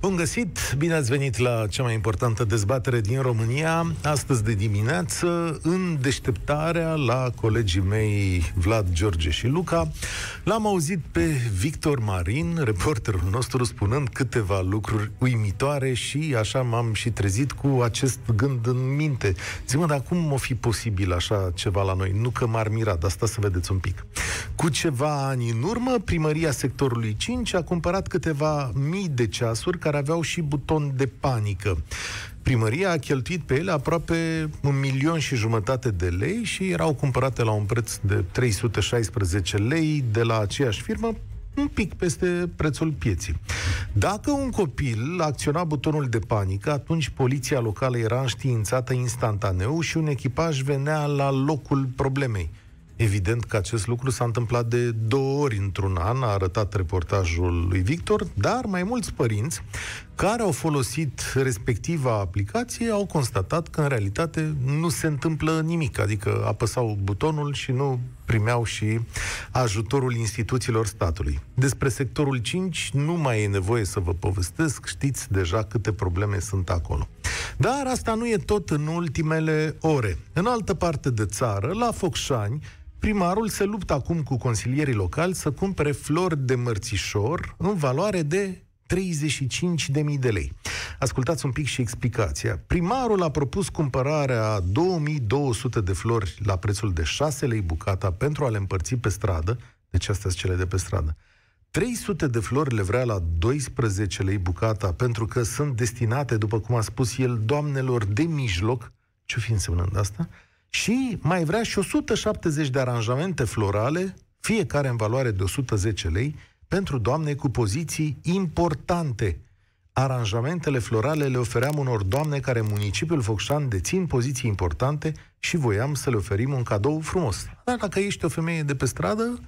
Bun găsit! Bine ați venit la cea mai importantă dezbatere din România, astăzi de dimineață, în deșteptarea la colegii mei Vlad, George și Luca. L-am auzit pe Victor Marin, reporterul nostru, spunând câteva lucruri uimitoare și așa m-am și trezit cu acest gând în minte. Zic, mă, dar cum o fi posibil așa ceva la noi? Nu că m-ar mira, dar asta să vedeți un pic. Cu ceva ani în urmă, primăria sectorului 5 a cumpărat câteva mii de ceasuri care aveau și buton de panică. Primăria a cheltuit pe ele aproape un milion și jumătate de lei și erau cumpărate la un preț de 316 lei de la aceeași firmă, un pic peste prețul pieții. Dacă un copil acționa butonul de panică, atunci poliția locală era înștiințată instantaneu și un echipaj venea la locul problemei. Evident că acest lucru s-a întâmplat de două ori într-un an, a arătat reportajul lui Victor, dar mai mulți părinți care au folosit respectiva aplicație au constatat că în realitate nu se întâmplă nimic, adică apăsau butonul și nu primeau și ajutorul instituțiilor statului. Despre sectorul 5 nu mai e nevoie să vă povestesc, știți deja câte probleme sunt acolo. Dar asta nu e tot în ultimele ore. În altă parte de țară, la Focșani, Primarul se luptă acum cu consilierii locali să cumpere flori de mărțișor în valoare de 35.000 de lei. Ascultați un pic și explicația. Primarul a propus cumpărarea 2200 de flori la prețul de 6 lei bucata pentru a le împărți pe stradă, deci astea sunt cele de pe stradă. 300 de flori le vrea la 12 lei bucata pentru că sunt destinate, după cum a spus el, doamnelor de mijloc. Ce fi însemnând asta? Și mai vrea și 170 de aranjamente florale, fiecare în valoare de 110 lei, pentru doamne cu poziții importante. Aranjamentele florale le ofeream unor doamne care în municipiul Focșan dețin poziții importante și voiam să le oferim un cadou frumos. Dar dacă ești o femeie de pe stradă,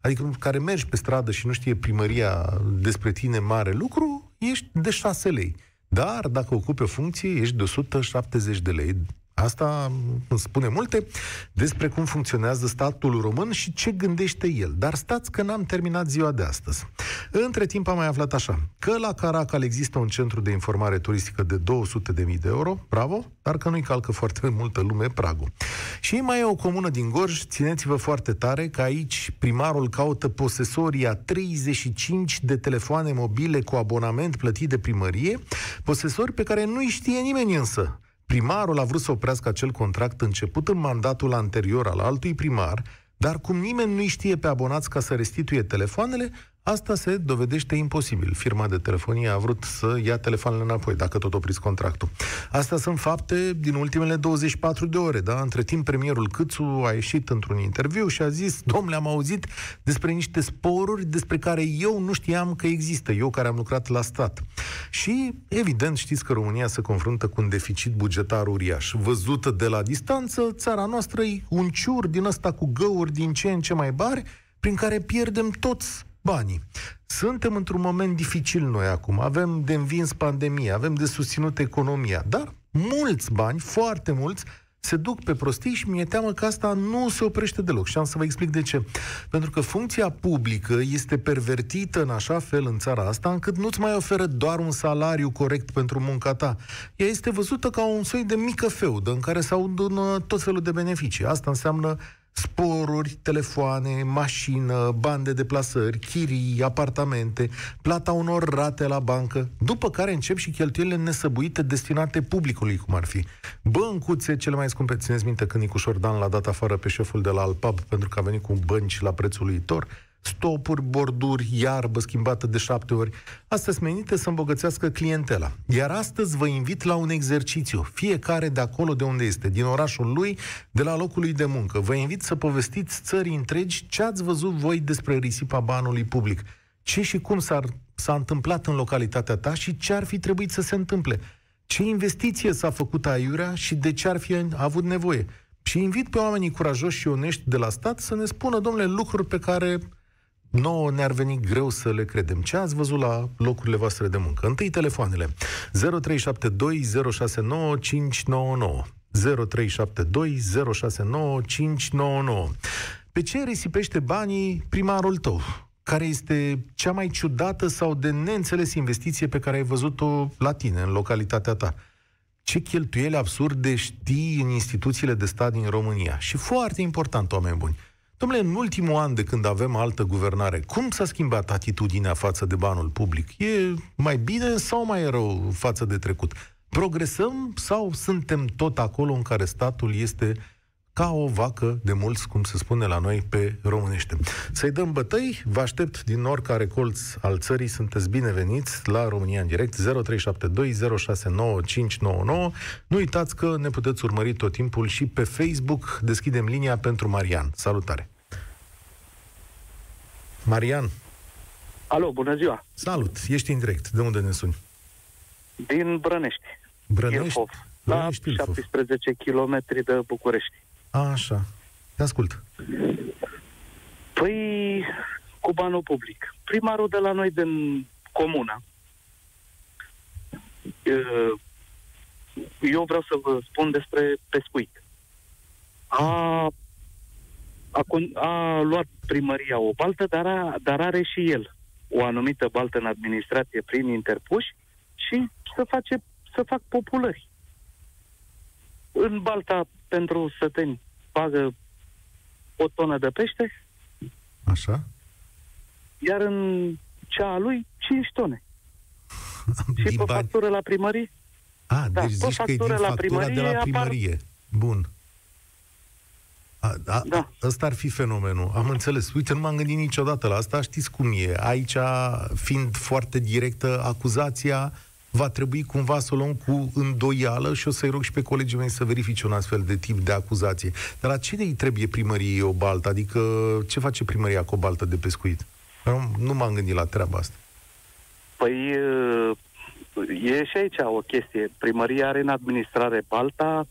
adică care mergi pe stradă și nu știe primăria despre tine mare lucru, ești de 6 lei. Dar dacă ocupi o funcție, ești de 170 de lei Asta îmi spune multe despre cum funcționează statul român și ce gândește el. Dar stați că n-am terminat ziua de astăzi. Între timp am mai aflat așa, că la Caracal există un centru de informare turistică de 200.000 de euro, bravo, dar că nu-i calcă foarte multă lume pragul. Și mai e o comună din Gorj, țineți-vă foarte tare, că aici primarul caută posesorii a 35 de telefoane mobile cu abonament plătit de primărie, posesori pe care nu-i știe nimeni însă. Primarul a vrut să oprească acel contract început în mandatul anterior al altui primar, dar cum nimeni nu știe pe abonați ca să restituie telefoanele, Asta se dovedește imposibil. Firma de telefonie a vrut să ia telefoanele înapoi, dacă tot opriți contractul. Astea sunt fapte din ultimele 24 de ore, da? Între timp, premierul Câțu a ieșit într-un interviu și a zis, domnule, am auzit despre niște sporuri despre care eu nu știam că există, eu care am lucrat la stat. Și, evident, știți că România se confruntă cu un deficit bugetar uriaș. Văzută de la distanță, țara noastră e un ciur din ăsta cu găuri din ce în ce mai mari, prin care pierdem toți banii. Suntem într-un moment dificil noi acum. Avem de învins pandemia, avem de susținut economia, dar mulți bani, foarte mulți, se duc pe prostii și mi-e teamă că asta nu se oprește deloc. Și am să vă explic de ce. Pentru că funcția publică este pervertită în așa fel în țara asta încât nu-ți mai oferă doar un salariu corect pentru munca ta. Ea este văzută ca un soi de mică feudă în care se audună tot felul de beneficii. Asta înseamnă sporuri, telefoane, mașină, bani de deplasări, chirii, apartamente, plata unor rate la bancă, după care încep și cheltuielile nesăbuite destinate publicului, cum ar fi băncuțe cele mai scumpe. Țineți minte când Nicu Șordan l-a dat afară pe șeful de la Alpab pentru că a venit cu bănci la prețul uitor? Stopuri, borduri, iarbă schimbată de șapte ori. Astea sunt menite să îmbogățească clientela. Iar astăzi vă invit la un exercițiu, fiecare de acolo de unde este, din orașul lui, de la locul lui de muncă. Vă invit să povestiți țării întregi ce ați văzut voi despre risipa banului public. Ce și cum s-ar, s-a întâmplat în localitatea ta și ce ar fi trebuit să se întâmple. Ce investiție s-a făcut aiurea și de ce ar fi avut nevoie. Și invit pe oamenii curajoși și onești de la stat să ne spună, domnule, lucruri pe care nouă ne-ar veni greu să le credem. Ce ați văzut la locurile voastre de muncă? Întâi telefoanele. 0372 069 599. 0372 069 599. Pe ce risipește banii primarul tău? Care este cea mai ciudată sau de neînțeles investiție pe care ai văzut-o la tine, în localitatea ta? Ce cheltuieli absurde știi în instituțiile de stat din România? Și foarte important, oameni buni, Domnule, în ultimul an de când avem altă guvernare, cum s-a schimbat atitudinea față de banul public? E mai bine sau mai rău față de trecut? Progresăm sau suntem tot acolo în care statul este ca o vacă de mulți, cum se spune la noi pe românește. Să-i dăm bătăi, vă aștept din oricare colț al țării, sunteți bineveniți la România în direct, 0372069599. Nu uitați că ne puteți urmări tot timpul și pe Facebook, deschidem linia pentru Marian. Salutare! Marian! Alo, bună ziua! Salut! Ești în direct. De unde ne suni? Din Brănești. Brănești? Ilfov, la 17 km de București. A, așa. Te ascult. Păi, cu banul public. Primarul de la noi din comună, eu vreau să vă spun despre pescuit. A, a, a luat primăria o baltă, dar, a, dar are și el o anumită baltă în administrație prin interpuși și să, face, să fac populări. În balta pentru săteni pagă o tonă de pește. Așa. Iar în cea a lui 5 tone. și pe bani... factură la primărie. A, da, deci zici că e din la primărie, de la primărie. Apar... Bun. A, a, da. Ăsta ar fi fenomenul. Am înțeles. Uite, nu m-am gândit niciodată la asta. Știți cum e. Aici, fiind foarte directă acuzația, va trebui cumva să o luăm cu îndoială și o să-i rog și pe colegii mei să verifice un astfel de tip de acuzație. Dar la ce îi trebuie primăriei o baltă? Adică ce face primăria cu o baltă de pescuit? Nu, nu m-am gândit la treaba asta. Păi e și aici o chestie. Primăria are în administrare balta,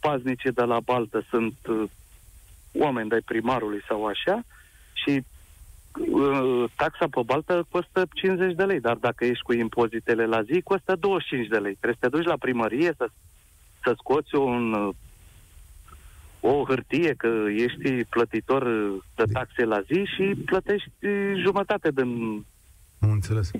paznicii de la baltă sunt oameni de primarului sau așa și Uh, taxa pe baltă costă 50 de lei, dar dacă ești cu impozitele la zi, costă 25 de lei. Trebuie să te duci la primărie să, să scoți un, uh, o hârtie că ești plătitor de taxe la zi și plătești jumătate din... Am înțeles.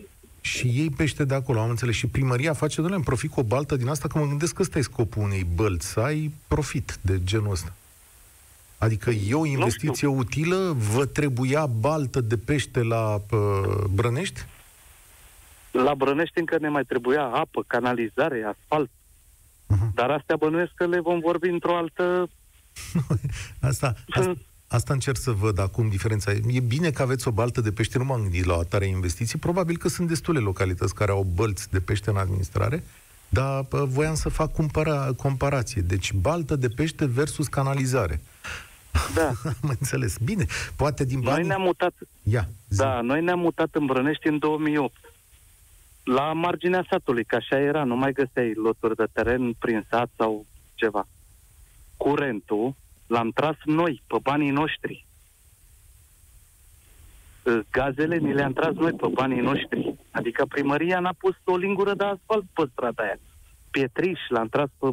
Și ei pește de acolo, am înțeles. Și primăria face, doamne, profit cu o baltă din asta, că mă gândesc că ăsta e scopul unei bălți, să ai profit de genul ăsta. Adică e o investiție utilă? Vă trebuia baltă de pește la uh, Brănești? La Brănești încă ne mai trebuia apă, canalizare, asfalt. Uh-huh. Dar astea bănuiesc că le vom vorbi într-o altă... asta, asta, asta încerc să văd acum diferența. E bine că aveți o baltă de pește, nu m-am gândit la o atare investiții. Probabil că sunt destule localități care au bălți de pește în administrare, dar voiam să fac cumpăra, comparație. Deci baltă de pește versus canalizare. Da. Am înțeles. Bine, poate din bani... Noi ne-am mutat... Ia, zi. Da, noi ne-am mutat în Brănești în 2008. La marginea satului, că așa era, nu mai găseai loturi de teren prin sat sau ceva. Curentul l-am tras noi, pe banii noștri. Gazele ni le-am tras noi pe banii noștri. Adică primăria n-a pus o lingură de asfalt pe strada aia. Pietriș l-am tras pe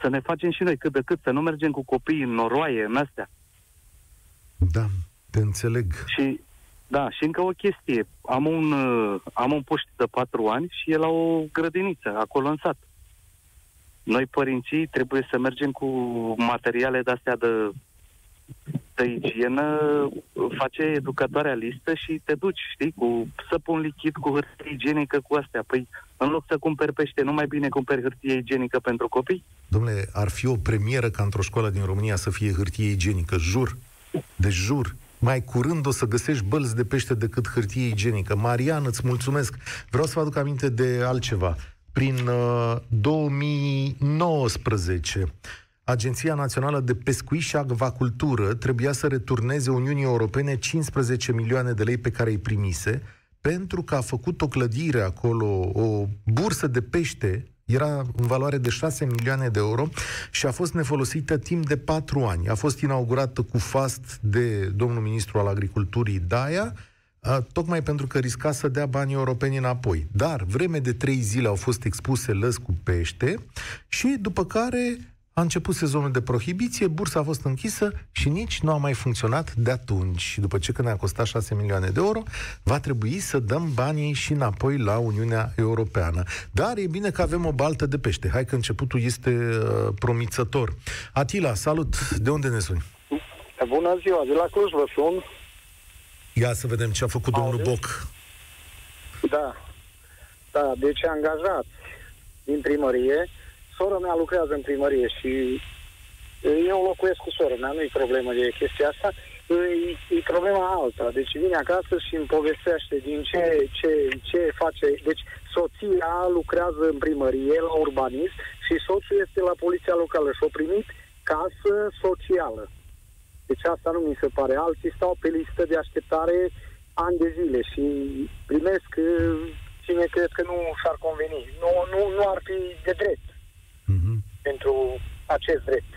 să ne facem și noi cât de cât, să nu mergem cu copiii în noroaie, în astea. Da, te înțeleg. Și, da, și încă o chestie. Am un, uh, am un puști de patru ani și e la o grădiniță, acolo în sat. Noi, părinții, trebuie să mergem cu materiale de-astea de de igienă face educatoarea listă și te duci, știi, cu săpun lichid, cu hârtie igienică, cu astea. Păi, în loc să cumperi pește, nu mai bine cumperi hârtie igienică pentru copii? Domnule, ar fi o premieră ca într-o școală din România să fie hârtie igienică, jur. Deci jur. Mai curând o să găsești bălți de pește decât hârtie igienică. Marian, îți mulțumesc. Vreau să vă aduc aminte de altceva. Prin uh, 2019 Agenția Națională de Pescuit și Acvacultură trebuia să returneze Uniunii Europene 15 milioane de lei pe care îi primise, pentru că a făcut o clădire acolo, o bursă de pește, era în valoare de 6 milioane de euro și a fost nefolosită timp de 4 ani. A fost inaugurată cu fast de domnul ministru al agriculturii Daia, tocmai pentru că risca să dea banii europeni înapoi. Dar vreme de trei zile au fost expuse lăs cu pește și după care a început sezonul de prohibiție, bursa a fost închisă și nici nu a mai funcționat de atunci. Și după ce când ne-a costat 6 milioane de euro, va trebui să dăm banii și înapoi la Uniunea Europeană. Dar e bine că avem o baltă de pește. Hai că începutul este uh, promițător. Atila, salut! De unde ne suni? Bună ziua, de la Cluj vă sun. Ia să vedem ce a făcut Auzi? domnul Boc. Da, da, deci angajat din primărie sora mea lucrează în primărie și eu locuiesc cu sora mea, nu e problemă de chestia asta, e, e problema alta. Deci vine acasă și îmi povestește din ce, ce, ce face. Deci soția lucrează în primărie la urbanism și soțul este la poliția locală și-a primit casă socială. Deci asta nu mi se pare. Alții stau pe listă de așteptare ani de zile și primesc cine cred că nu și-ar conveni. Nu, nu, nu ar fi de drept mm-hmm. pentru acest drept.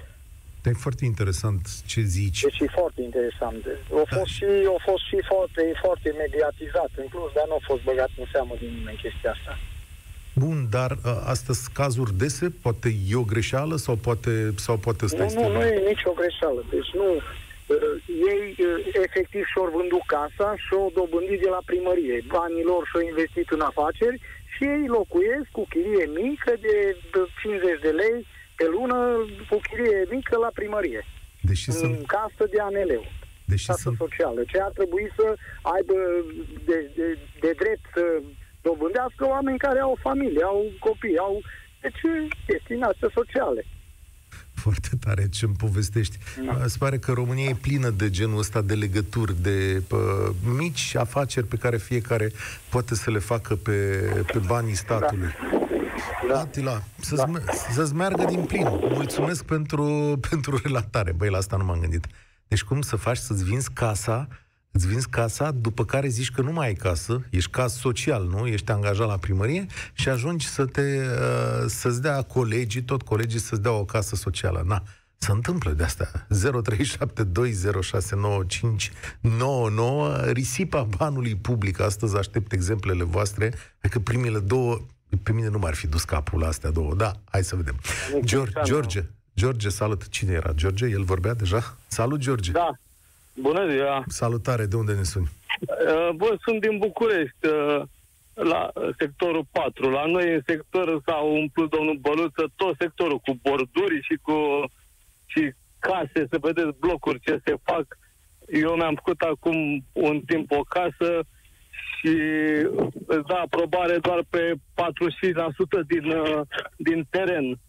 E foarte interesant ce zici. Deci e foarte interesant. A da. fost, și, a fost și foarte, foarte mediatizat în plus, dar nu a fost băgat în seamă din nimeni chestia asta. Bun, dar uh, astea sunt cazuri dese? Poate e o greșeală sau poate, sau poate ăsta nu, este... Nu, nu e nicio greșeală. Deci nu... Uh, ei uh, efectiv și-au vândut casa și-au dobândit de la primărie. Banii lor și-au investit în afaceri și ei locuiesc cu chirie mică de 50 de lei pe lună, cu chirie mică la primărie. Deși în sunt... casă de ANL-ul. Deși casă sunt... socială. Ce ar trebui să aibă de, de, de drept să dobândească oameni care au familie, au copii, au deci destinații sociale. Foarte tare ce îmi povestești. Da. Îți pare că România e plină de genul ăsta de legături, de pă, mici afaceri pe care fiecare poate să le facă pe, pe banii statului. Da. Atila, să-ți, da. să-ți meargă din plin. Mulțumesc pentru, pentru relatare. Băi, la asta nu m-am gândit. Deci cum să faci să-ți vinzi casa îți vinzi casa, după care zici că nu mai ai casă, ești caz social, nu? Ești angajat la primărie și ajungi să te, uh, să-ți dea colegii, tot colegii să-ți dea o casă socială. Na, se întâmplă de asta. 0372069599 risipa banului public. Astăzi aștept exemplele voastre. Hai că primele două, pe mine nu m-ar fi dus capul la astea două. Da, hai să vedem. George, George, George, salut. Cine era? George? El vorbea deja? Salut, George. Da, Bună ziua! Salutare, de unde ne suni? Uh, bă, sunt din București, uh, la sectorul 4. La noi în sector s-a umplut domnul Băluță tot sectorul cu borduri și cu și case, să vedeți blocuri ce se fac. Eu mi-am făcut acum un timp o casă și îți da aprobare doar pe 45% din, uh, din teren.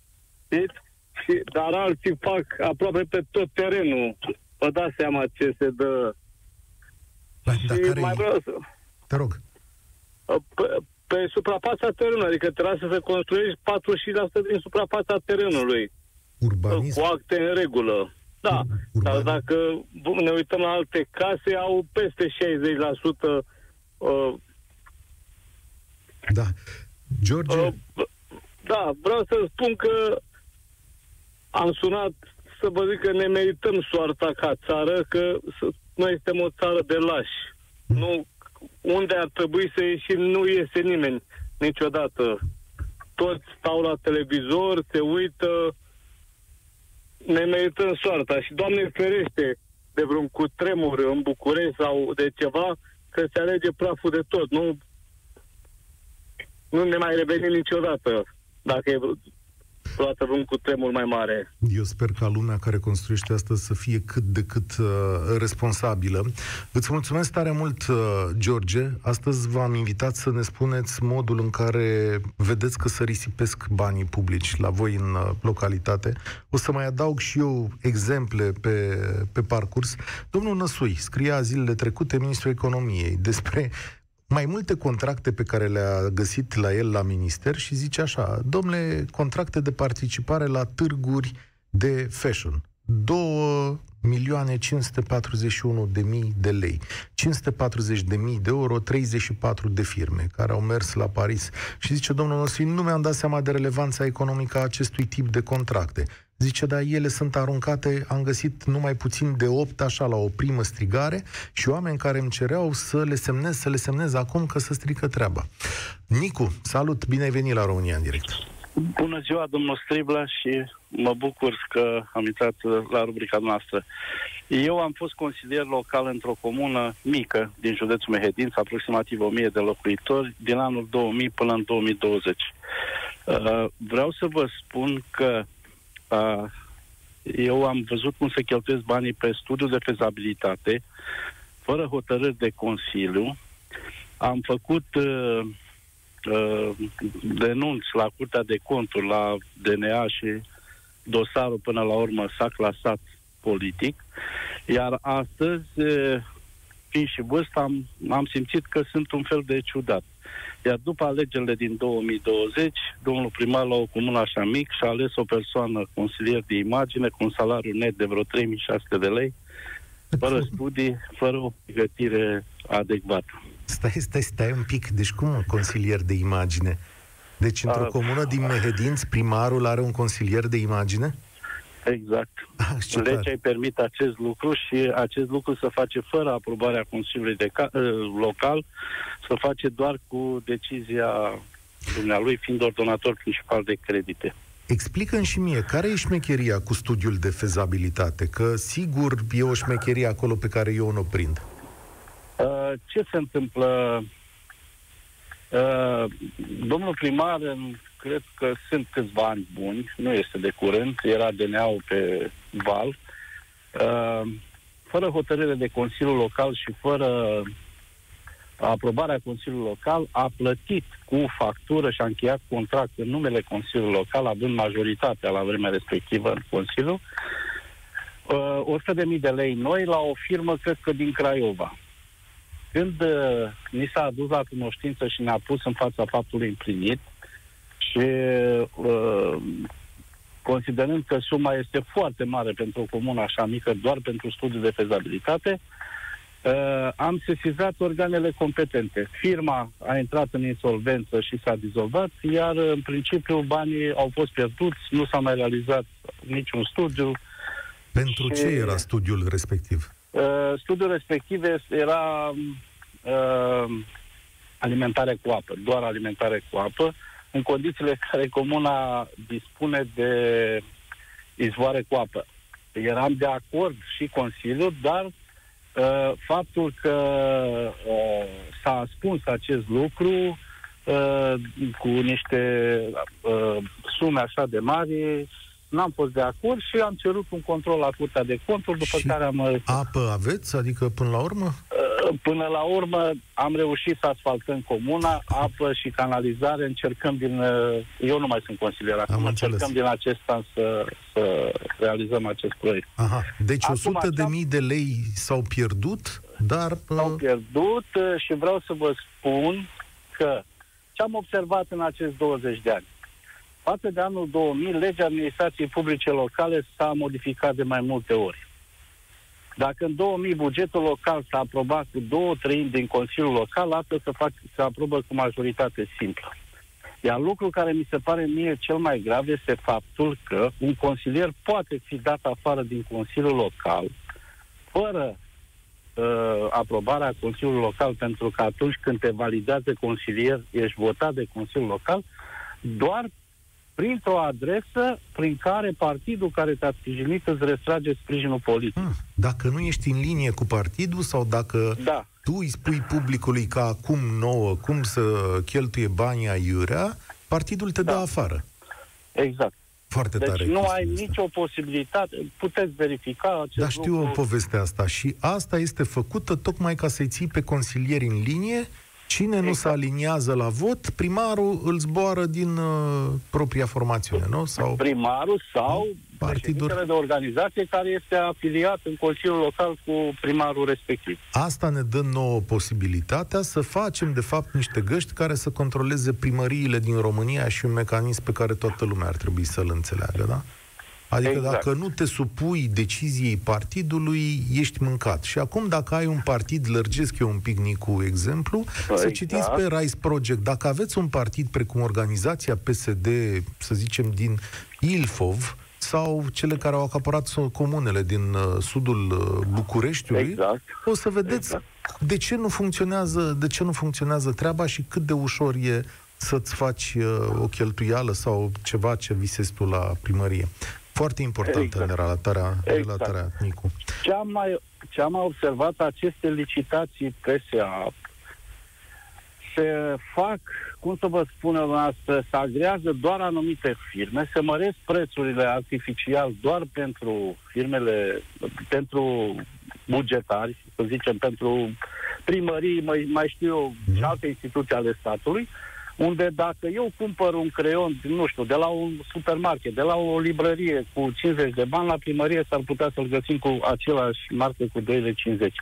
Știți? Și, dar alții fac aproape pe tot terenul vă dați seama ce se dă. Da, și care mai vreau să... Te rog. Pe, pe suprafața terenului, adică trebuie să se construiești 45% din suprafața terenului. Urbanism? Cu acte în regulă. Da, Urbanism. dar dacă ne uităm la alte case, au peste 60%. Uh, da. George? Uh, da, vreau să spun că am sunat să vă zic că ne merităm soarta ca țară, că noi suntem o țară de lași. Nu, unde ar trebui să ieșim, nu iese nimeni niciodată. Toți stau la televizor, se uită, ne merităm soarta. Și, Doamne ferește, de vreun cutremur în București sau de ceva, că se alege praful de tot. Nu, nu ne mai revenim niciodată dacă e vreodată vreun cu tremur mai mare. Eu sper ca lumea care construiește asta să fie cât de cât uh, responsabilă. Îți mulțumesc tare mult, uh, George. Astăzi v-am invitat să ne spuneți modul în care vedeți că se risipesc banii publici la voi în uh, localitate. O să mai adaug și eu exemple pe, pe parcurs. Domnul Năsui scria zilele trecute Ministrul Economiei despre mai multe contracte pe care le-a găsit la el la minister și zice așa, domnule, contracte de participare la târguri de fashion. 2 milioane 541 de mii de lei, 540 de mii de euro, 34 de firme care au mers la Paris și zice domnul nostru, nu mi-am dat seama de relevanța economică a acestui tip de contracte. Zice, da, ele sunt aruncate, am găsit numai puțin de 8 așa la o primă strigare și oameni care îmi cereau să le semnez, să le semnez acum că să strică treaba. Nicu, salut, bine ai venit la România în direct. Bună ziua, domnul Striblă, și mă bucur că am intrat la rubrica noastră. Eu am fost consilier local într-o comună mică din județul Mehedinț, aproximativ 1000 de locuitori, din anul 2000 până în 2020. Uh, vreau să vă spun că uh, eu am văzut cum se cheltuiesc banii pe studiu de fezabilitate, fără hotărâri de Consiliu. Am făcut uh, uh, denunț la Curtea de Conturi, la DNA și dosarul până la urmă s-a clasat politic. Iar astăzi, fiind și vârsta, am, am simțit că sunt un fel de ciudat. Iar după alegerile din 2020, domnul primar la o comună așa mic și-a ales o persoană consilier de imagine cu un salariu net de vreo 3600 de lei, fără studii, fără o pregătire adecvată. Stai, stai, stai un pic. Deci cum un consilier de imagine? Deci într-o uh, comună din Mehedinți, primarul are un consilier de imagine? Exact. Ah, Legea îi permite acest lucru și acest lucru să face fără aprobarea Consiliului de ca- uh, local, să face doar cu decizia dumnealui, fiind ordonator principal de credite. Explică-mi și mie, care e șmecheria cu studiul de fezabilitate? Că sigur e o șmecherie acolo pe care eu nu o prind. Uh, ce se întâmplă? Uh, domnul primar, cred că sunt câțiva ani buni, nu este de curând, era DNA-ul pe val, uh, fără hotărâre de Consiliul Local și fără aprobarea Consiliului Local, a plătit cu factură și a încheiat contract în numele Consiliului Local, având majoritatea la vremea respectivă în Consiliu, uh, 100.000 de lei noi la o firmă, cred că din Craiova. Când uh, ni s-a adus la cunoștință și ne-a pus în fața faptului împlinit și uh, considerând că suma este foarte mare pentru o comună așa mică, doar pentru studiul de fezabilitate, uh, am sesizat organele competente. Firma a intrat în insolvență și s-a dizolvat, iar în principiu banii au fost pierduți, nu s-a mai realizat niciun studiu. Pentru și... ce era studiul respectiv? Uh, studiul respectiv era uh, alimentare cu apă, doar alimentare cu apă, în condițiile care comuna dispune de izvoare cu apă. Eram de acord și Consiliul, dar uh, faptul că uh, s-a ascuns acest lucru uh, cu niște uh, sume așa de mari n-am fost de acord și am cerut un control la Curtea de Conturi, după și care am... apă aveți? Adică până la urmă? Uh, până la urmă am reușit să asfaltăm comuna, apă și canalizare, încercăm din... Uh, eu nu mai sunt consilier acum, încercăm din acest an să, să realizăm acest proiect. Aha, deci acum, 100 de mii de lei s-au pierdut, dar... Uh, s-au pierdut și vreau să vă spun că ce am observat în acest 20 de ani? Față de anul 2000, legea administrației publice locale s-a modificat de mai multe ori. Dacă în 2000 bugetul local s-a aprobat cu două treimi din Consiliul Local, asta se, fac, se aprobă cu majoritate simplă. Iar lucru care mi se pare mie cel mai grav este faptul că un consilier poate fi dat afară din Consiliul Local fără uh, aprobarea Consiliului Local, pentru că atunci când te validează consilier, ești votat de Consiliul Local, doar printr-o adresă prin care partidul care te-a sprijinit îți restrage sprijinul politic. Hmm. Dacă nu ești în linie cu partidul sau dacă da. tu îi spui publicului ca acum nouă cum să cheltuie banii aiurea, partidul te da. dă afară. Exact. Foarte deci tare. nu ai asta. nicio posibilitate. Puteți verifica acest Dar știu lucru. o poveste asta și asta este făcută tocmai ca să-i ții pe consilieri în linie Cine exact. nu se aliniază la vot, primarul îl zboară din uh, propria formațiune, nu? Sau primarul sau partidul de organizație care este afiliat în Consiliul Local cu primarul respectiv. Asta ne dă nouă posibilitatea să facem, de fapt, niște găști care să controleze primăriile din România și un mecanism pe care toată lumea ar trebui să-l înțeleagă, da? Adică exact. dacă nu te supui deciziei partidului, ești mâncat. Și acum dacă ai un partid, lărgesc eu un pic cu exemplu, exact. să citiți pe Rise Project. Dacă aveți un partid precum organizația PSD, să zicem, din Ilfov, sau cele care au acaparat comunele din uh, sudul uh, Bucureștiului, exact. o să vedeți exact. de ce nu funcționează, de ce nu funcționează treaba și cât de ușor e să-ți faci uh, o cheltuială sau ceva ce visezi tu la primărie. Foarte importantă exact. în relatarea, exact. relatarea Nicu. Ce am, mai, ce am mai observat, aceste licitații PSA se fac, cum să vă spun noastră, se agrează doar anumite firme, se măresc prețurile artificial doar pentru firmele, pentru bugetari, să zicem, pentru primării, mai, mai știu eu, și mhm. alte instituții ale statului, unde dacă eu cumpăr un creion, nu știu, de la un supermarket, de la o librărie cu 50 de bani, la primărie s-ar putea să-l găsim cu același marcă cu 2 de 50.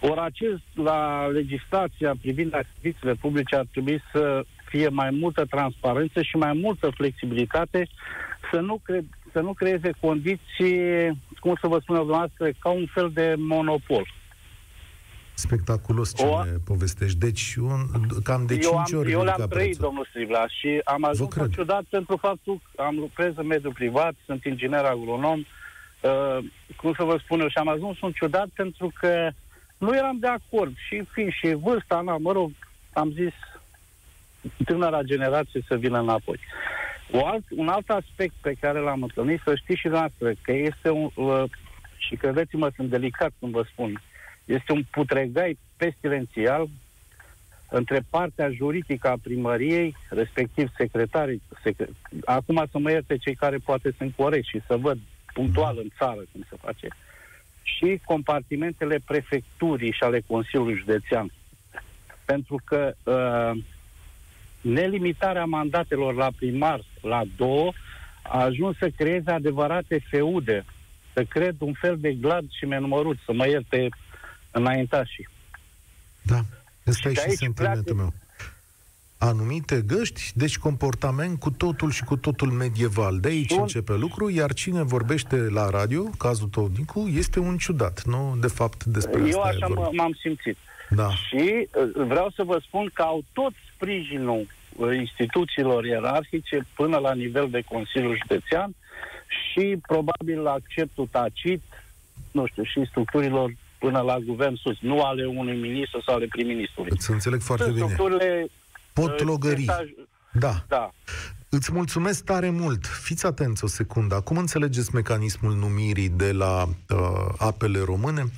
Ori acest, la legislația privind achizițiile publice ar trebui să fie mai multă transparență și mai multă flexibilitate, să nu, cre- să nu creeze condiții, cum să vă spun dumneavoastră, ca un fel de monopol. Spectaculos ce o, ne povestești. Deci, un, cam de 5 am, ori Eu le-am trăit, domnul Stribla, și am ajuns ciudat pentru faptul că am lucrez în mediul privat, sunt inginer agronom, uh, cum să vă spun eu, și am ajuns un ciudat pentru că nu eram de acord. Și fiind și vârsta mea, mă rog, am zis tânăra generație să vină înapoi. O alt, un alt aspect pe care l-am întâlnit, să știți și noastră, că este un, uh, și credeți-mă, sunt delicat când vă spun, este un putregai pestilențial între partea juridică a primăriei, respectiv secretarii, secre... acum să mă ierte cei care poate sunt corecți și să văd punctual în țară cum se face, și compartimentele prefecturii și ale Consiliului Județean. Pentru că uh, nelimitarea mandatelor la primar la două a ajuns să creeze adevărate feude, să cred un fel de glad și menumărut, să mă ierte înaintașii. Da, ăsta și e și sentimentul pleacă... meu anumite găști, deci comportament cu totul și cu totul medieval. De aici un... începe lucru, iar cine vorbește la radio, cazul tău, Nicu, este un ciudat, nu de fapt despre Eu asta așa m-am simțit. Da. Și uh, vreau să vă spun că au tot sprijinul uh, instituțiilor ierarhice până la nivel de Consiliu Județean și probabil acceptul tacit, nu știu, și structurilor până la guvern sus, nu ale unui ministru sau ale prim-ministrului. Îți înțeleg foarte Sunt bine. Structurile Potlogării. Da. Da. Îți mulțumesc tare mult. Fiți atenți o secundă. Acum înțelegeți mecanismul numirii de la uh, apele române?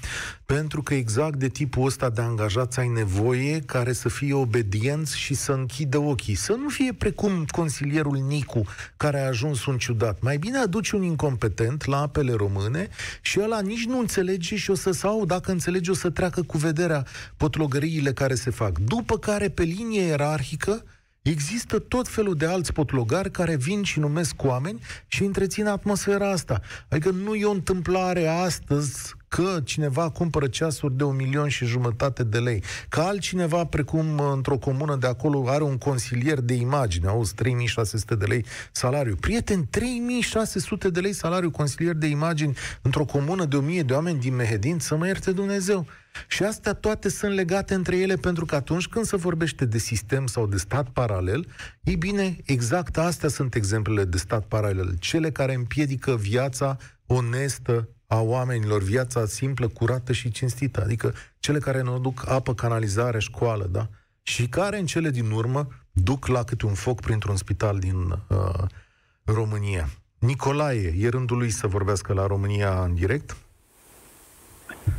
Pentru că exact de tipul ăsta de angajați ai nevoie care să fie obedienți și să închidă ochii. Să nu fie precum consilierul Nicu, care a ajuns un ciudat. Mai bine aduci un incompetent la apele române și ăla nici nu înțelege și o să sau, dacă înțelege, o să treacă cu vederea potlogăriile care se fac. După care, pe linie ierarhică, Există tot felul de alți potlogari care vin și numesc oameni și întrețin atmosfera asta. Adică nu e o întâmplare astăzi că cineva cumpără ceasuri de un milion și jumătate de lei, că altcineva, precum într-o comună de acolo, are un consilier de imagine, auzi, 3600 de lei salariu. Prieten, 3600 de lei salariu consilier de imagine într-o comună de 1000 de oameni din Mehedin, să mă ierte Dumnezeu. Și astea toate sunt legate între ele pentru că atunci când se vorbește de sistem sau de stat paralel, ei bine, exact astea sunt exemplele de stat paralel, cele care împiedică viața onestă a oamenilor, viața simplă, curată și cinstită, adică cele care ne duc apă, canalizare, școală, da? Și care în cele din urmă duc la câte un foc printr-un spital din uh, România. Nicolae, e rândul lui să vorbească la România în direct?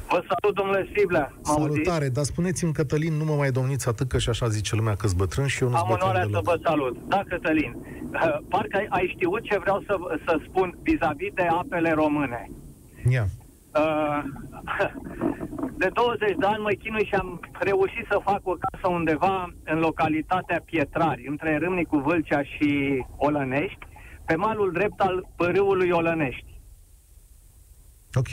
Vă salut, domnule Siblea. Salutare, dar spuneți-mi, Cătălin, nu mă mai domniți atât, că și așa zice lumea că bătrân și eu nu-ți Am onoarea să vă salut. Da, Cătălin, uh, parcă ai, ai știut ce vreau să, să spun vis-a-vis de apele române. Ia. Uh, de 20 de ani mă chinui și am reușit să fac o casă undeva în localitatea Pietrari, între Râmnicu Vâlcea și Olănești, pe malul drept al pârâului Olănești. Ok.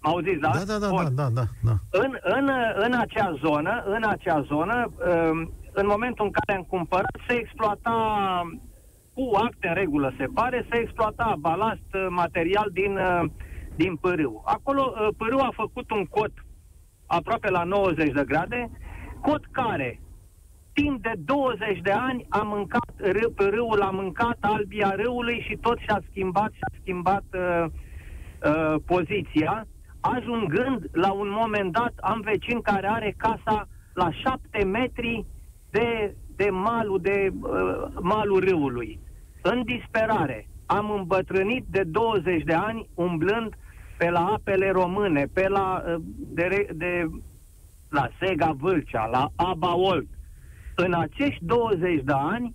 Auziți, da? Da, da, da, da, da, da, da. În, în, în acea zonă, în acea zonă, um, în momentul în care am cumpărat, se exploata cu acte în regulă, se pare, se exploata balast uh, material din, uh, din pârâu. Acolo uh, pârâu a făcut un cot aproape la 90 de grade, cot care timp de 20 de ani a mâncat pârâul, a mâncat albia râului și tot și-a schimbat, și-a schimbat uh, uh, poziția ajungând la un moment dat, am vecin care are casa la șapte metri de, de malul, de uh, malul râului. În disperare. Am îmbătrânit de 20 de ani umblând pe la apele române, pe la, uh, de, de, la Sega Vâlcea, la Aba Olt. În acești 20 de ani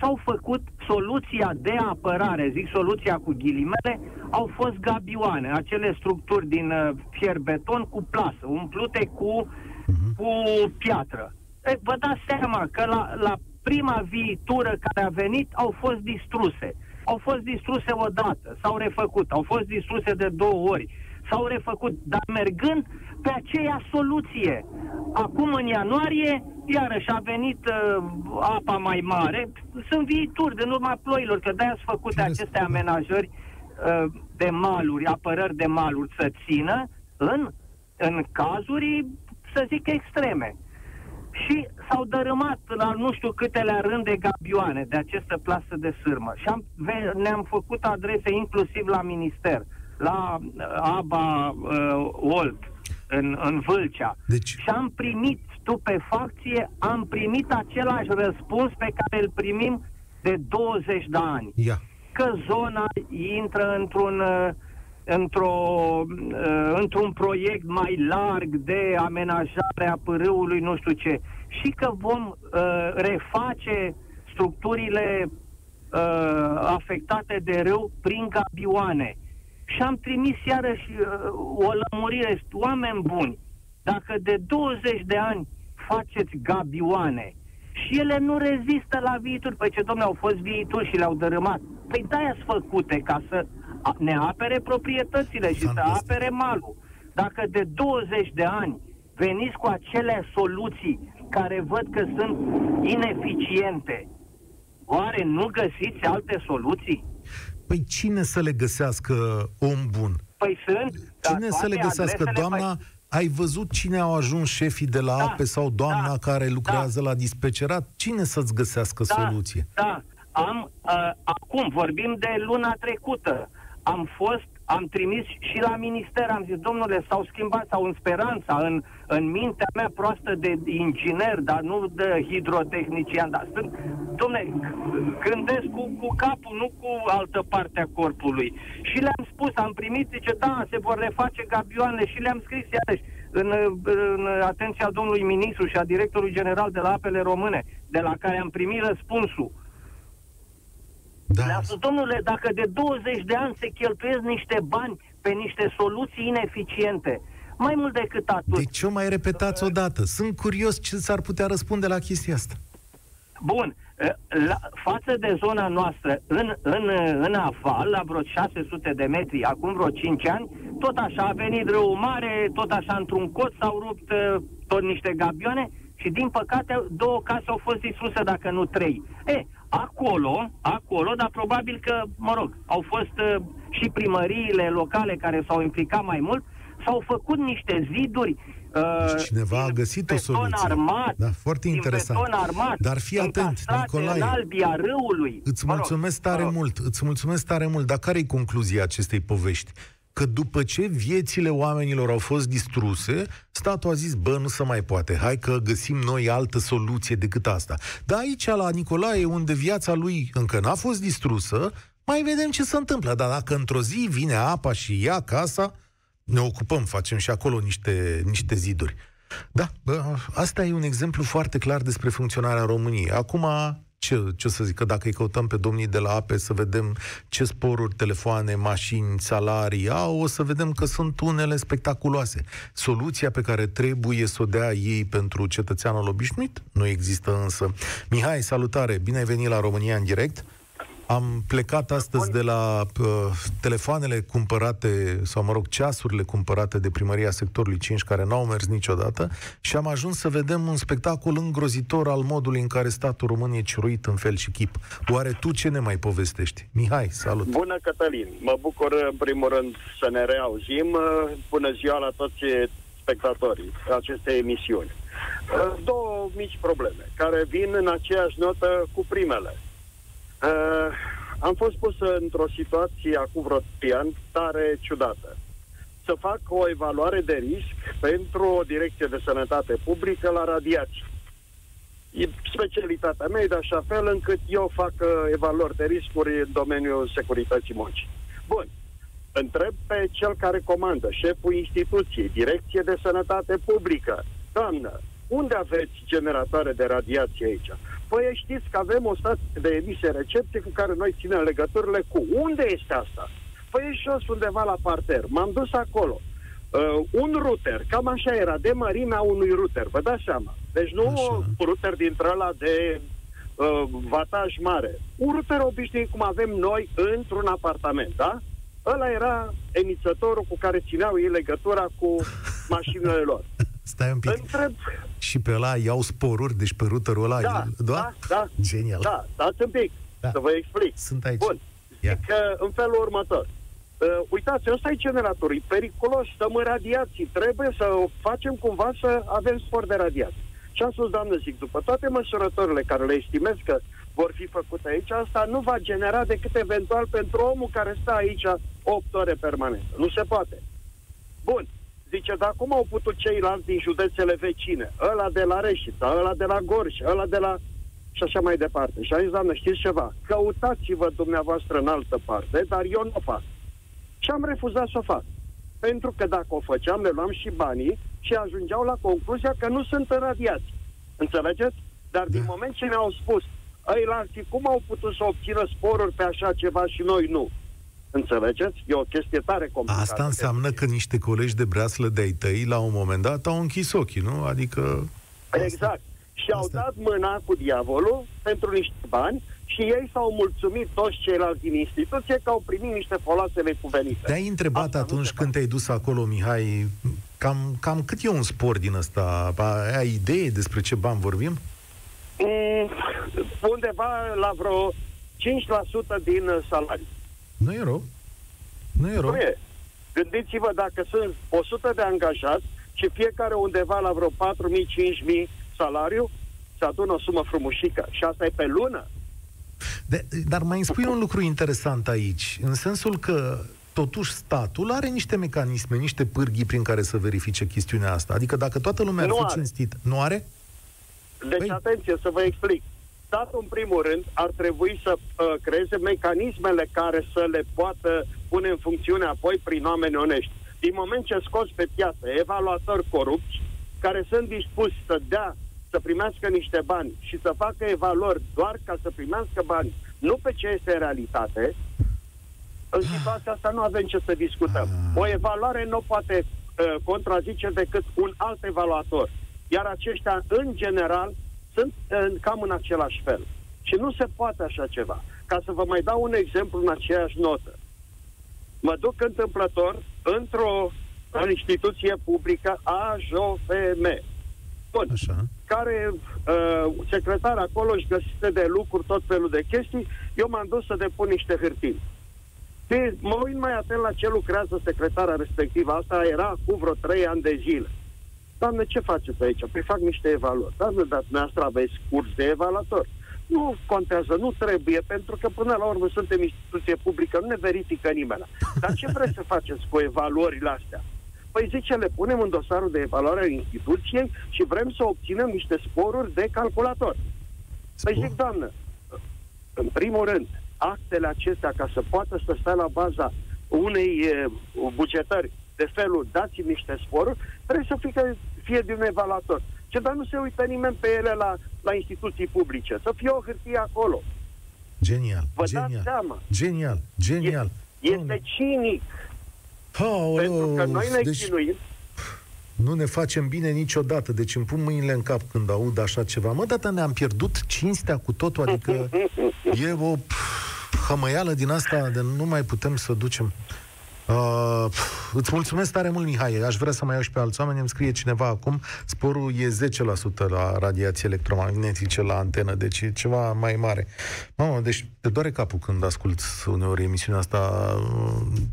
s-au făcut soluția de apărare, zic soluția cu ghilimele, au fost gabioane, acele structuri din uh, fier beton cu plasă, umplute cu, uh-huh. cu piatră. E, vă dați seama că la, la prima viitură care a venit au fost distruse. Au fost distruse odată, s-au refăcut, au fost distruse de două ori, s-au refăcut, dar mergând pe aceea soluție. Acum, în ianuarie, iarăși a venit uh, apa mai mare. Sunt viituri în urma ploilor, că de-aia sunt făcute aceste amenajări uh, de maluri, apărări de maluri să țină în, în cazuri, să zic, extreme. Și s-au dărâmat la nu știu câtele rând de gabioane de această plasă de sârmă. Și am, ne-am făcut adrese inclusiv la minister, la uh, ABA uh, Olt, în, în Vâlcea. Deci... Și am primit stupefacție, am primit același răspuns pe care îl primim de 20 de ani. Ia. Că zona intră într-un într-o, într-un proiect mai larg de amenajare a pârâului, nu știu ce, și că vom uh, reface structurile uh, afectate de râu prin gabioane. Și am trimis iarăși uh, o lămurire, oameni buni, dacă de 20 de ani faceți gabioane și ele nu rezistă la viitor, păi ce domnule, au fost viituri și le-au dărâmat. Păi de-aia sunt făcute ca să ne apere proprietățile și să apere malul. Dacă de 20 de ani veniți cu acele soluții care văd că sunt ineficiente, oare nu găsiți alte soluții? Păi cine să le găsească om bun? Păi sunt. Cine să le găsească? Doamna, păi... ai văzut cine au ajuns șefii de la da, APE sau doamna da, care lucrează da. la dispecerat? Cine să-ți găsească da, soluție? Da, am, uh, acum vorbim de luna trecută. Am fost am trimis și la minister, am zis, domnule, s-au schimbat, sau în speranța, în, în mintea mea proastă de inginer, dar nu de hidrotehnician, dar sunt, domnule, gândesc cu, cu capul, nu cu altă parte a corpului. Și le-am spus, am primit, zice, da, se vor reface gabioane și le-am scris iarăși în, în atenția domnului ministru și a directorului general de la apele române, de la care am primit răspunsul da. Le-a spus, domnule, dacă de 20 de ani se cheltuiesc niște bani pe niște soluții ineficiente, mai mult decât atât. De ce o mai repetați odată? Sunt curios ce s-ar putea răspunde la chestia asta. Bun. La, față de zona noastră, în, în, în aval, la vreo 600 de metri, acum vreo 5 ani, tot așa a venit râu mare, tot așa într-un cot s-au rupt tot niște gabioane și din păcate două case au fost distruse, dacă nu trei. E, acolo, acolo, dar probabil că, mă rog, au fost uh, și primăriile locale care s-au implicat mai mult, s-au făcut niște ziduri Uh, deci cineva a găsit o soluție. armat. Da, foarte interesant. beton armat. Dar fii atent, Nicolae. În albia râului. Îți mulțumesc tare mă rog. mult. Îți mulțumesc tare mult. Dar care e concluzia acestei povești? Că după ce viețile oamenilor au fost distruse, statul a zis, bă, nu se mai poate, hai că găsim noi altă soluție decât asta. Dar aici, la Nicolae, unde viața lui încă n-a fost distrusă, mai vedem ce se întâmplă. Dar dacă într-o zi vine apa și ia casa, ne ocupăm, facem și acolo niște, niște ziduri. Da, bă, asta e un exemplu foarte clar despre funcționarea României. Acum, ce, ce să zic, că dacă îi căutăm pe domnii de la APE să vedem ce sporuri, telefoane, mașini, salarii au, o să vedem că sunt unele spectaculoase. Soluția pe care trebuie să o dea ei pentru cetățeanul obișnuit nu există însă. Mihai, salutare! Bine ai venit la România în direct! Am plecat astăzi de la uh, telefoanele cumpărate, sau mă rog, ceasurile cumpărate de primăria sectorului 5, care n-au mers niciodată, și am ajuns să vedem un spectacol îngrozitor al modului în care statul român e ciruit în fel și chip. Oare tu ce ne mai povestești? Mihai, salut! Bună, Cătălin! Mă bucur, în primul rând, să ne reauzim. Bună ziua la toți spectatorii acestei emisiuni. Două mici probleme, care vin în aceeași notă cu primele Uh, am fost pus într-o situație acum vreo trei ani tare ciudată. Să fac o evaluare de risc pentru o direcție de sănătate publică la radiații. e specialitatea mea e de așa fel încât eu fac uh, evaluări de riscuri în domeniul securității muncii. Bun. Întreb pe cel care comandă, șeful instituției, direcție de sănătate publică. Doamnă, unde aveți generatoare de radiație aici? Păi știți că avem o stație de emisie recepție cu care noi ținem legăturile cu. Unde este asta? Păi e jos undeva la parter. M-am dus acolo. Uh, un router, cam așa era, de mărimea unui router, vă dați seama. Deci nu Așa. un router dintre ăla de uh, vataj mare. Un router obișnuit cum avem noi într-un apartament, da? Ăla era emițătorul cu care țineau ei legătura cu mașinile lor. Stai un pic. Întreb, Și pe ăla iau sporuri, deci pe routerul ăla... da, da, da, Genial. da, stați un pic, Da. să vă explic. Sunt aici. Bun, Ia. zic că în felul următor. Uh, uitați, ăsta e generatorul, e periculos, stăm în radiații, trebuie să o facem cumva să avem spor de radiații. Și am spus, doamnă, zic, după toate măsurătorile care le estimez că vor fi făcute aici, asta nu va genera decât eventual pentru omul care stă aici 8 ore permanent. Nu se poate. Bun. Zice, dar cum au putut ceilalți din județele vecine? Ăla de la Reșița, ăla de la Gorj, ăla de la... și așa mai departe. Și am zis, doamnă, știți ceva? Căutați-vă dumneavoastră în altă parte, dar eu nu o fac. Și am refuzat să o fac. Pentru că dacă o făceam, le luam și banii și ajungeau la concluzia că nu sunt în radiații. Înțelegeți? Dar din Da. moment ce mi-au spus, ei la alții, cum au putut să obțină sporuri pe așa ceva și noi nu? Înțelegeți? E o chestie tare complicată. Asta înseamnă că niște colegi de breaslă de-ai tăi, la un moment dat, au închis ochii, nu? Adică... Exact. Și au Asta. dat mâna cu diavolul pentru niște bani și ei s-au mulțumit toți ceilalți din instituție că au primit niște folosele cuvenite. Te-ai întrebat Asta nu atunci se când te-ai dus acolo, Mihai, cam, cam cât e un spor din ăsta? Ai idee despre ce bani vorbim? Mm, undeva la vreo 5% din uh, salariu. Nu e rău. Nu e rău. Nu e. Gândiți-vă dacă sunt 100 de angajați și fiecare undeva la vreo 4.000-5.000 salariu, se adună o sumă frumușică. Și asta e pe lună. De, dar mai îmi spui un lucru interesant aici, în sensul că totuși statul are niște mecanisme, niște pârghii prin care să verifice chestiunea asta. Adică dacă toată lumea ar Nu fi are. cinstită, nu are? Deci, Păi- atenție, să vă explic. Statul, în primul rând, ar trebui să uh, creeze mecanismele care să le poată pune în funcțiune apoi prin oameni onești. Din moment ce scoți pe piață evaluatori corupți, care sunt dispuși să dea, să primească niște bani și să facă evaluări doar ca să primească bani, nu pe ce este în realitate, în situația asta nu avem ce să discutăm. O evaluare nu poate uh, contrazice decât un alt evaluator. Iar aceștia, în general, sunt uh, cam în același fel. Și nu se poate așa ceva. Ca să vă mai dau un exemplu în aceeași notă. Mă duc întâmplător într-o în instituție publică AJOFM. Bun Așa. care uh, secretar acolo își găsise de lucruri tot felul de chestii, eu m-am dus să depun niște hârtii. Și mă uit mai atent la ce lucrează secretara respectivă. Asta era cu vreo trei ani de zile. Doamne, ce faceți aici? Păi fac niște evaluări. Doamne, dar dumneavoastră aveți curs de evaluator. Nu contează, nu trebuie, pentru că până la urmă suntem instituție publică, nu ne verifică nimeni. Dar ce vreți să faceți cu evaluările astea? Păi zice, le punem în dosarul de evaluare a instituției și vrem să obținem niște sporuri de calculator. Păi Spor. zic, doamnă, în primul rând, actele acestea, ca să poată să stea la baza unei e, bugetări de felul dați-mi niște sporuri, trebuie să fie, fie de un evaluator. Ce dar nu se uită nimeni pe ele la, la instituții publice. Să fie o hârtie acolo. Genial, Vă genial. dați seama. Genial, genial. Este cinic. Pentru că noi ne deci chinuim. nu ne facem bine niciodată. Deci îmi pun mâinile în cap când aud așa ceva. Mă, dată ne-am pierdut cinstea cu totul, adică e o pf, hămăială din asta de nu mai putem să ducem. Uh, pf, îți mulțumesc tare mult, Mihai. Aș vrea să mai iau și pe alți oameni. Îmi scrie cineva acum, sporul e 10% la radiații electromagnetice la antenă, deci e ceva mai mare. Mamă, deci te doare capul când ascult uneori emisiunea asta.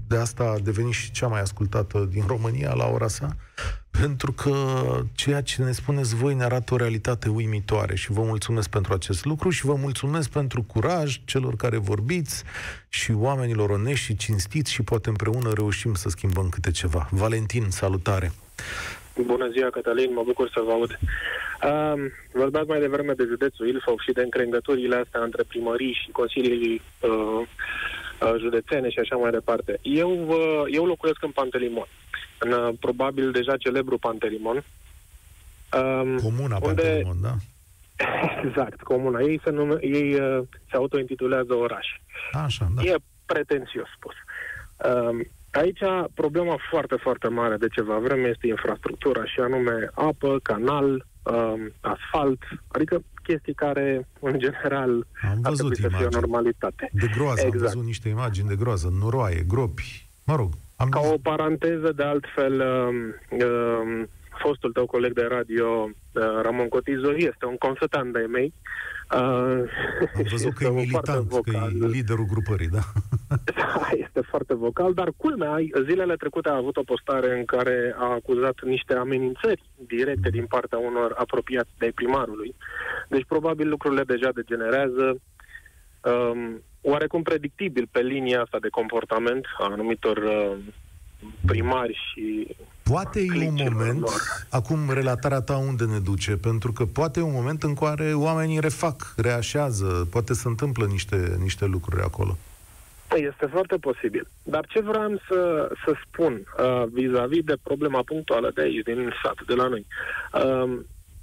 De asta a devenit și cea mai ascultată din România la ora sa. Pentru că ceea ce ne spuneți voi ne arată o realitate uimitoare și vă mulțumesc pentru acest lucru și vă mulțumesc pentru curaj celor care vorbiți și oamenilor onești și cinstiți și poate împreună reușim să schimbăm câte ceva. Valentin, salutare! Bună ziua, Cătălin, mă bucur să vă aud. Uh, vorbeați mai devreme de județul Ilfov și de încrengăturile astea între primării și consilii uh, uh, județene și așa mai departe. Eu, uh, eu locuiesc în Pantelimon, în uh, probabil deja celebru Pantelimon. Uh, Comuna unde... Pantelimon, da? exact, comuna. Ei se, nume, ei, uh, se autointitulează oraș. Așa, da. E pretențios spus. Uh, Aici problema foarte, foarte mare de ceva vreme este infrastructura și anume apă, canal, um, asfalt, adică chestii care, în general, am văzut ar trebui să fie o normalitate. De groază, exact. am văzut niște imagini de groază, noroaie, gropi, mă rog. Am Ca o paranteză, de altfel, um, um, fostul tău coleg de radio, uh, Ramon Cotizo, este un consultant de mei Uh, Am văzut că e militant, că e liderul grupării, da? Da, este foarte vocal, dar culmea, zilele trecute a avut o postare în care a acuzat niște amenințări directe din partea unor apropiați de primarului. Deci probabil lucrurile deja degenerează. Um, oarecum predictibil pe linia asta de comportament a anumitor uh, primari și Poate e un moment, lor. acum relatarea ta unde ne duce, pentru că poate e un moment în care oamenii refac, reașează, poate se întâmplă niște, niște lucruri acolo. Este foarte posibil. Dar ce vreau să, să spun uh, vis-a-vis de problema punctuală de aici, din sat, de la noi, uh,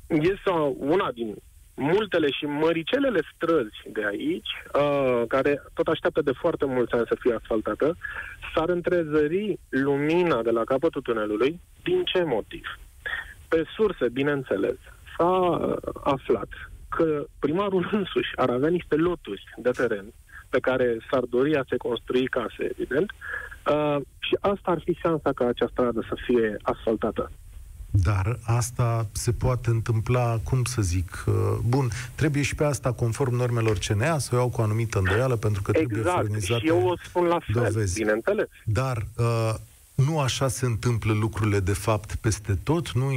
este una din multele și măricelele străzi de aici, uh, care tot așteaptă de foarte mulți ani să fie asfaltată, s-ar întrezări lumina de la capătul tunelului. Din ce motiv? Pe surse, bineînțeles, s-a uh, aflat că primarul însuși ar avea niște loturi de teren pe care s-ar dori a se construi case, evident, uh, și asta ar fi șansa ca această stradă să fie asfaltată. Dar asta se poate întâmpla, cum să zic, uh, bun, trebuie și pe asta conform normelor CNA să o iau cu o anumită îndoială pentru că exact. trebuie furnizate și eu o spun la fel, dovezi. bineînțeles. Dar uh, nu așa se întâmplă lucrurile de fapt peste tot, nu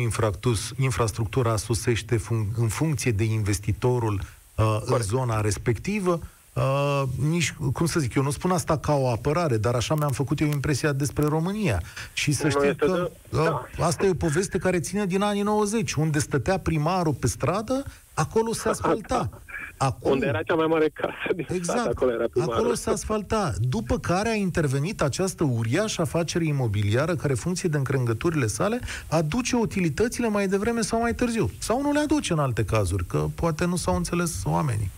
infrastructura susește fun- în funcție de investitorul uh, în zona respectivă, Uh, nici, cum să zic, eu nu spun asta ca o apărare, dar așa mi-am făcut eu impresia despre România. Și să știți că de... uh, da. asta e o poveste care ține din anii 90, unde stătea primarul pe stradă, acolo se asfalta. Acolo, unde era cea mai mare casă din exact, stat, acolo era primarul. Acolo se asfalta. După care a intervenit această uriașă afacere imobiliară care, funcție de încrengăturile sale, aduce utilitățile mai devreme sau mai târziu. Sau nu le aduce în alte cazuri, că poate nu s-au înțeles oamenii.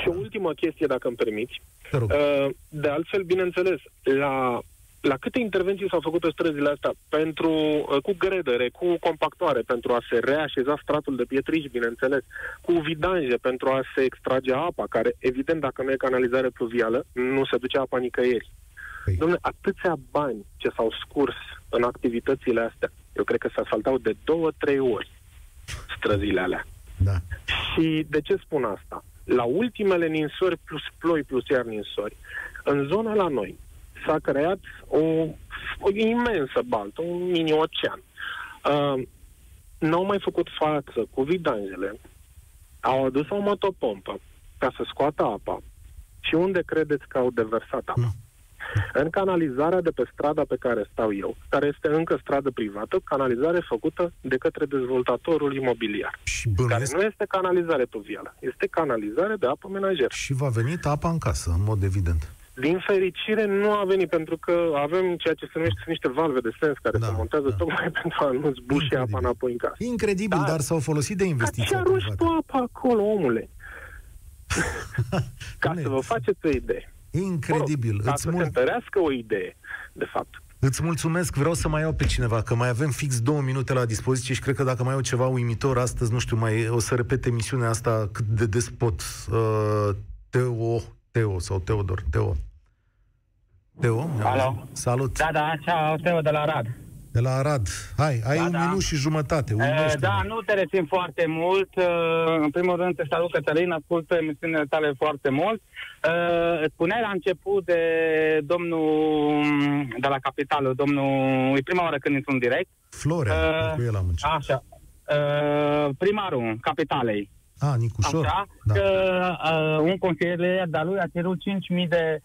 Și o ultimă chestie, dacă îmi permiți. Uh, de altfel, bineînțeles, la, la câte intervenții s-au făcut pe străzile astea pentru, uh, cu gredere, cu compactoare, pentru a se reașeza stratul de pietriș, bineînțeles, cu vidanje pentru a se extrage apa, care, evident, dacă nu e canalizare pluvială, nu se duce apa nicăieri. Păi. Domnule, atâția bani ce s-au scurs în activitățile astea, eu cred că se asfaltau de două, trei ori străzile alea. Da. Și de ce spun asta? La ultimele ninsori plus ploi plus iar ninsori, în zona la noi s-a creat o, o imensă baltă, un mini-ocean. Uh, n-au mai făcut față cu vidanjele, au adus o motopompă ca să scoată apa. Și unde credeți că au deversat apa? Mm în canalizarea de pe strada pe care stau eu, care este încă stradă privată, canalizare făcută de către dezvoltatorul imobiliar. Și bănuiesc... Care nu este canalizare pluvială, este canalizare de apă menajeră. Și va veni apa în casă, în mod evident. Din fericire nu a venit, pentru că avem ceea ce se numește niște valve de sens care da, se montează da. tocmai pentru a nu zbușe apa înapoi în casă. Incredibil, dar, dar s-au folosit de investiții. Ce arunci tu apa acolo, omule? Ca să vă faceți o idee. Incredibil. Mă rog, Îți mul... să întărească o idee, de fapt. Îți mulțumesc, vreau să mai iau pe cineva, că mai avem fix două minute la dispoziție și cred că dacă mai au ceva uimitor astăzi, nu știu, mai o să repet emisiunea asta cât de des pot. Uh, Teo, Teo sau Teodor, Teo. Teo? Alo. Salut. Da, da, ceau, Teo de la Rad. De la Arad. Hai, ai da, un da. minut și jumătate. E, da, nu te rețin foarte mult. În primul rând te salut, Cătălin, ascult emisiunile tale foarte mult. Îți spuneai la început de domnul de la Capitală, domnul... E prima oară când intru în direct. Florea, uh, cu el am început. Așa. Uh, primarul Capitalei. Ah, Nicușor. Așa, da. că uh, un consilier de lui a cerut 5.000 de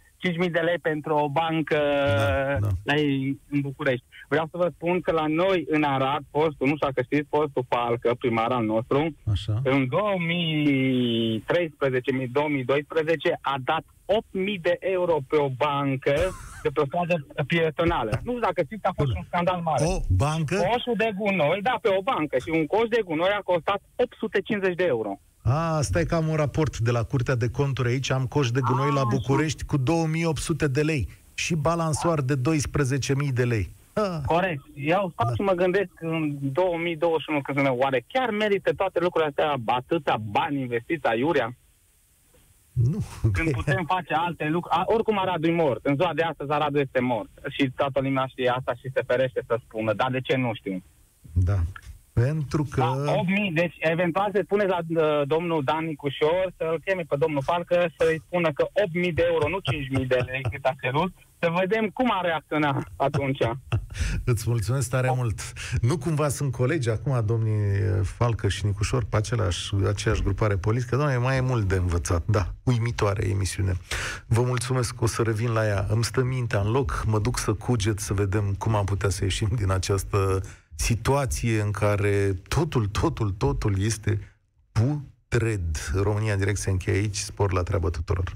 5.000 de lei pentru o bancă Da, da. la ei în București. Vreau să vă spun că la noi în Arad, postul, nu știu dacă știți, postul Palcă, primar al nostru, Așa. în 2013-2012 a dat 8.000 de euro pe o bancă de pe o stradă pietonală. Nu știu dacă știți, a fost un scandal mare. O bancă? Coșul de gunoi, da, pe o bancă și un coș de gunoi a costat 850 de euro. A, asta e cam un raport de la Curtea de Conturi aici. Am coș de gunoi la București cu 2800 de lei și balansoar de 12.000 de lei. Ah, Corect. Eu stau Da. și mă gândesc în 2021 că spune, oare chiar merită toate lucrurile astea atâția bani investiți aiurea? nu. Când putem face alte lucruri. A, oricum Aradul e mort. În ziua de astăzi Aradul este mort. Și toată lumea știe asta și se ferește să spună. Dar de ce nu știu? Da. Pentru că... Da, 8.000, deci eventual să spuneți la uh, domnul Dan Nicușor să-l cheme pe domnul Falcă să-i spună că 8.000 de euro, nu 5.000 de lei cât a cerut, să vedem cum a reacționat atunci. Îți mulțumesc tare mult. Nu cumva sunt colegi acum, domnii Falcă și Nicușor, pe același, aceeași grupare politică. Doamne, mai e mult de învățat. Da, uimitoare emisiune. Vă mulțumesc, o să revin la ea. Îmi stă mintea în loc, mă duc să cuget, să vedem cum am putea să ieșim din această situație în care totul, totul, totul este putred. România în direct se încheie aici. Spor la treabă tuturor.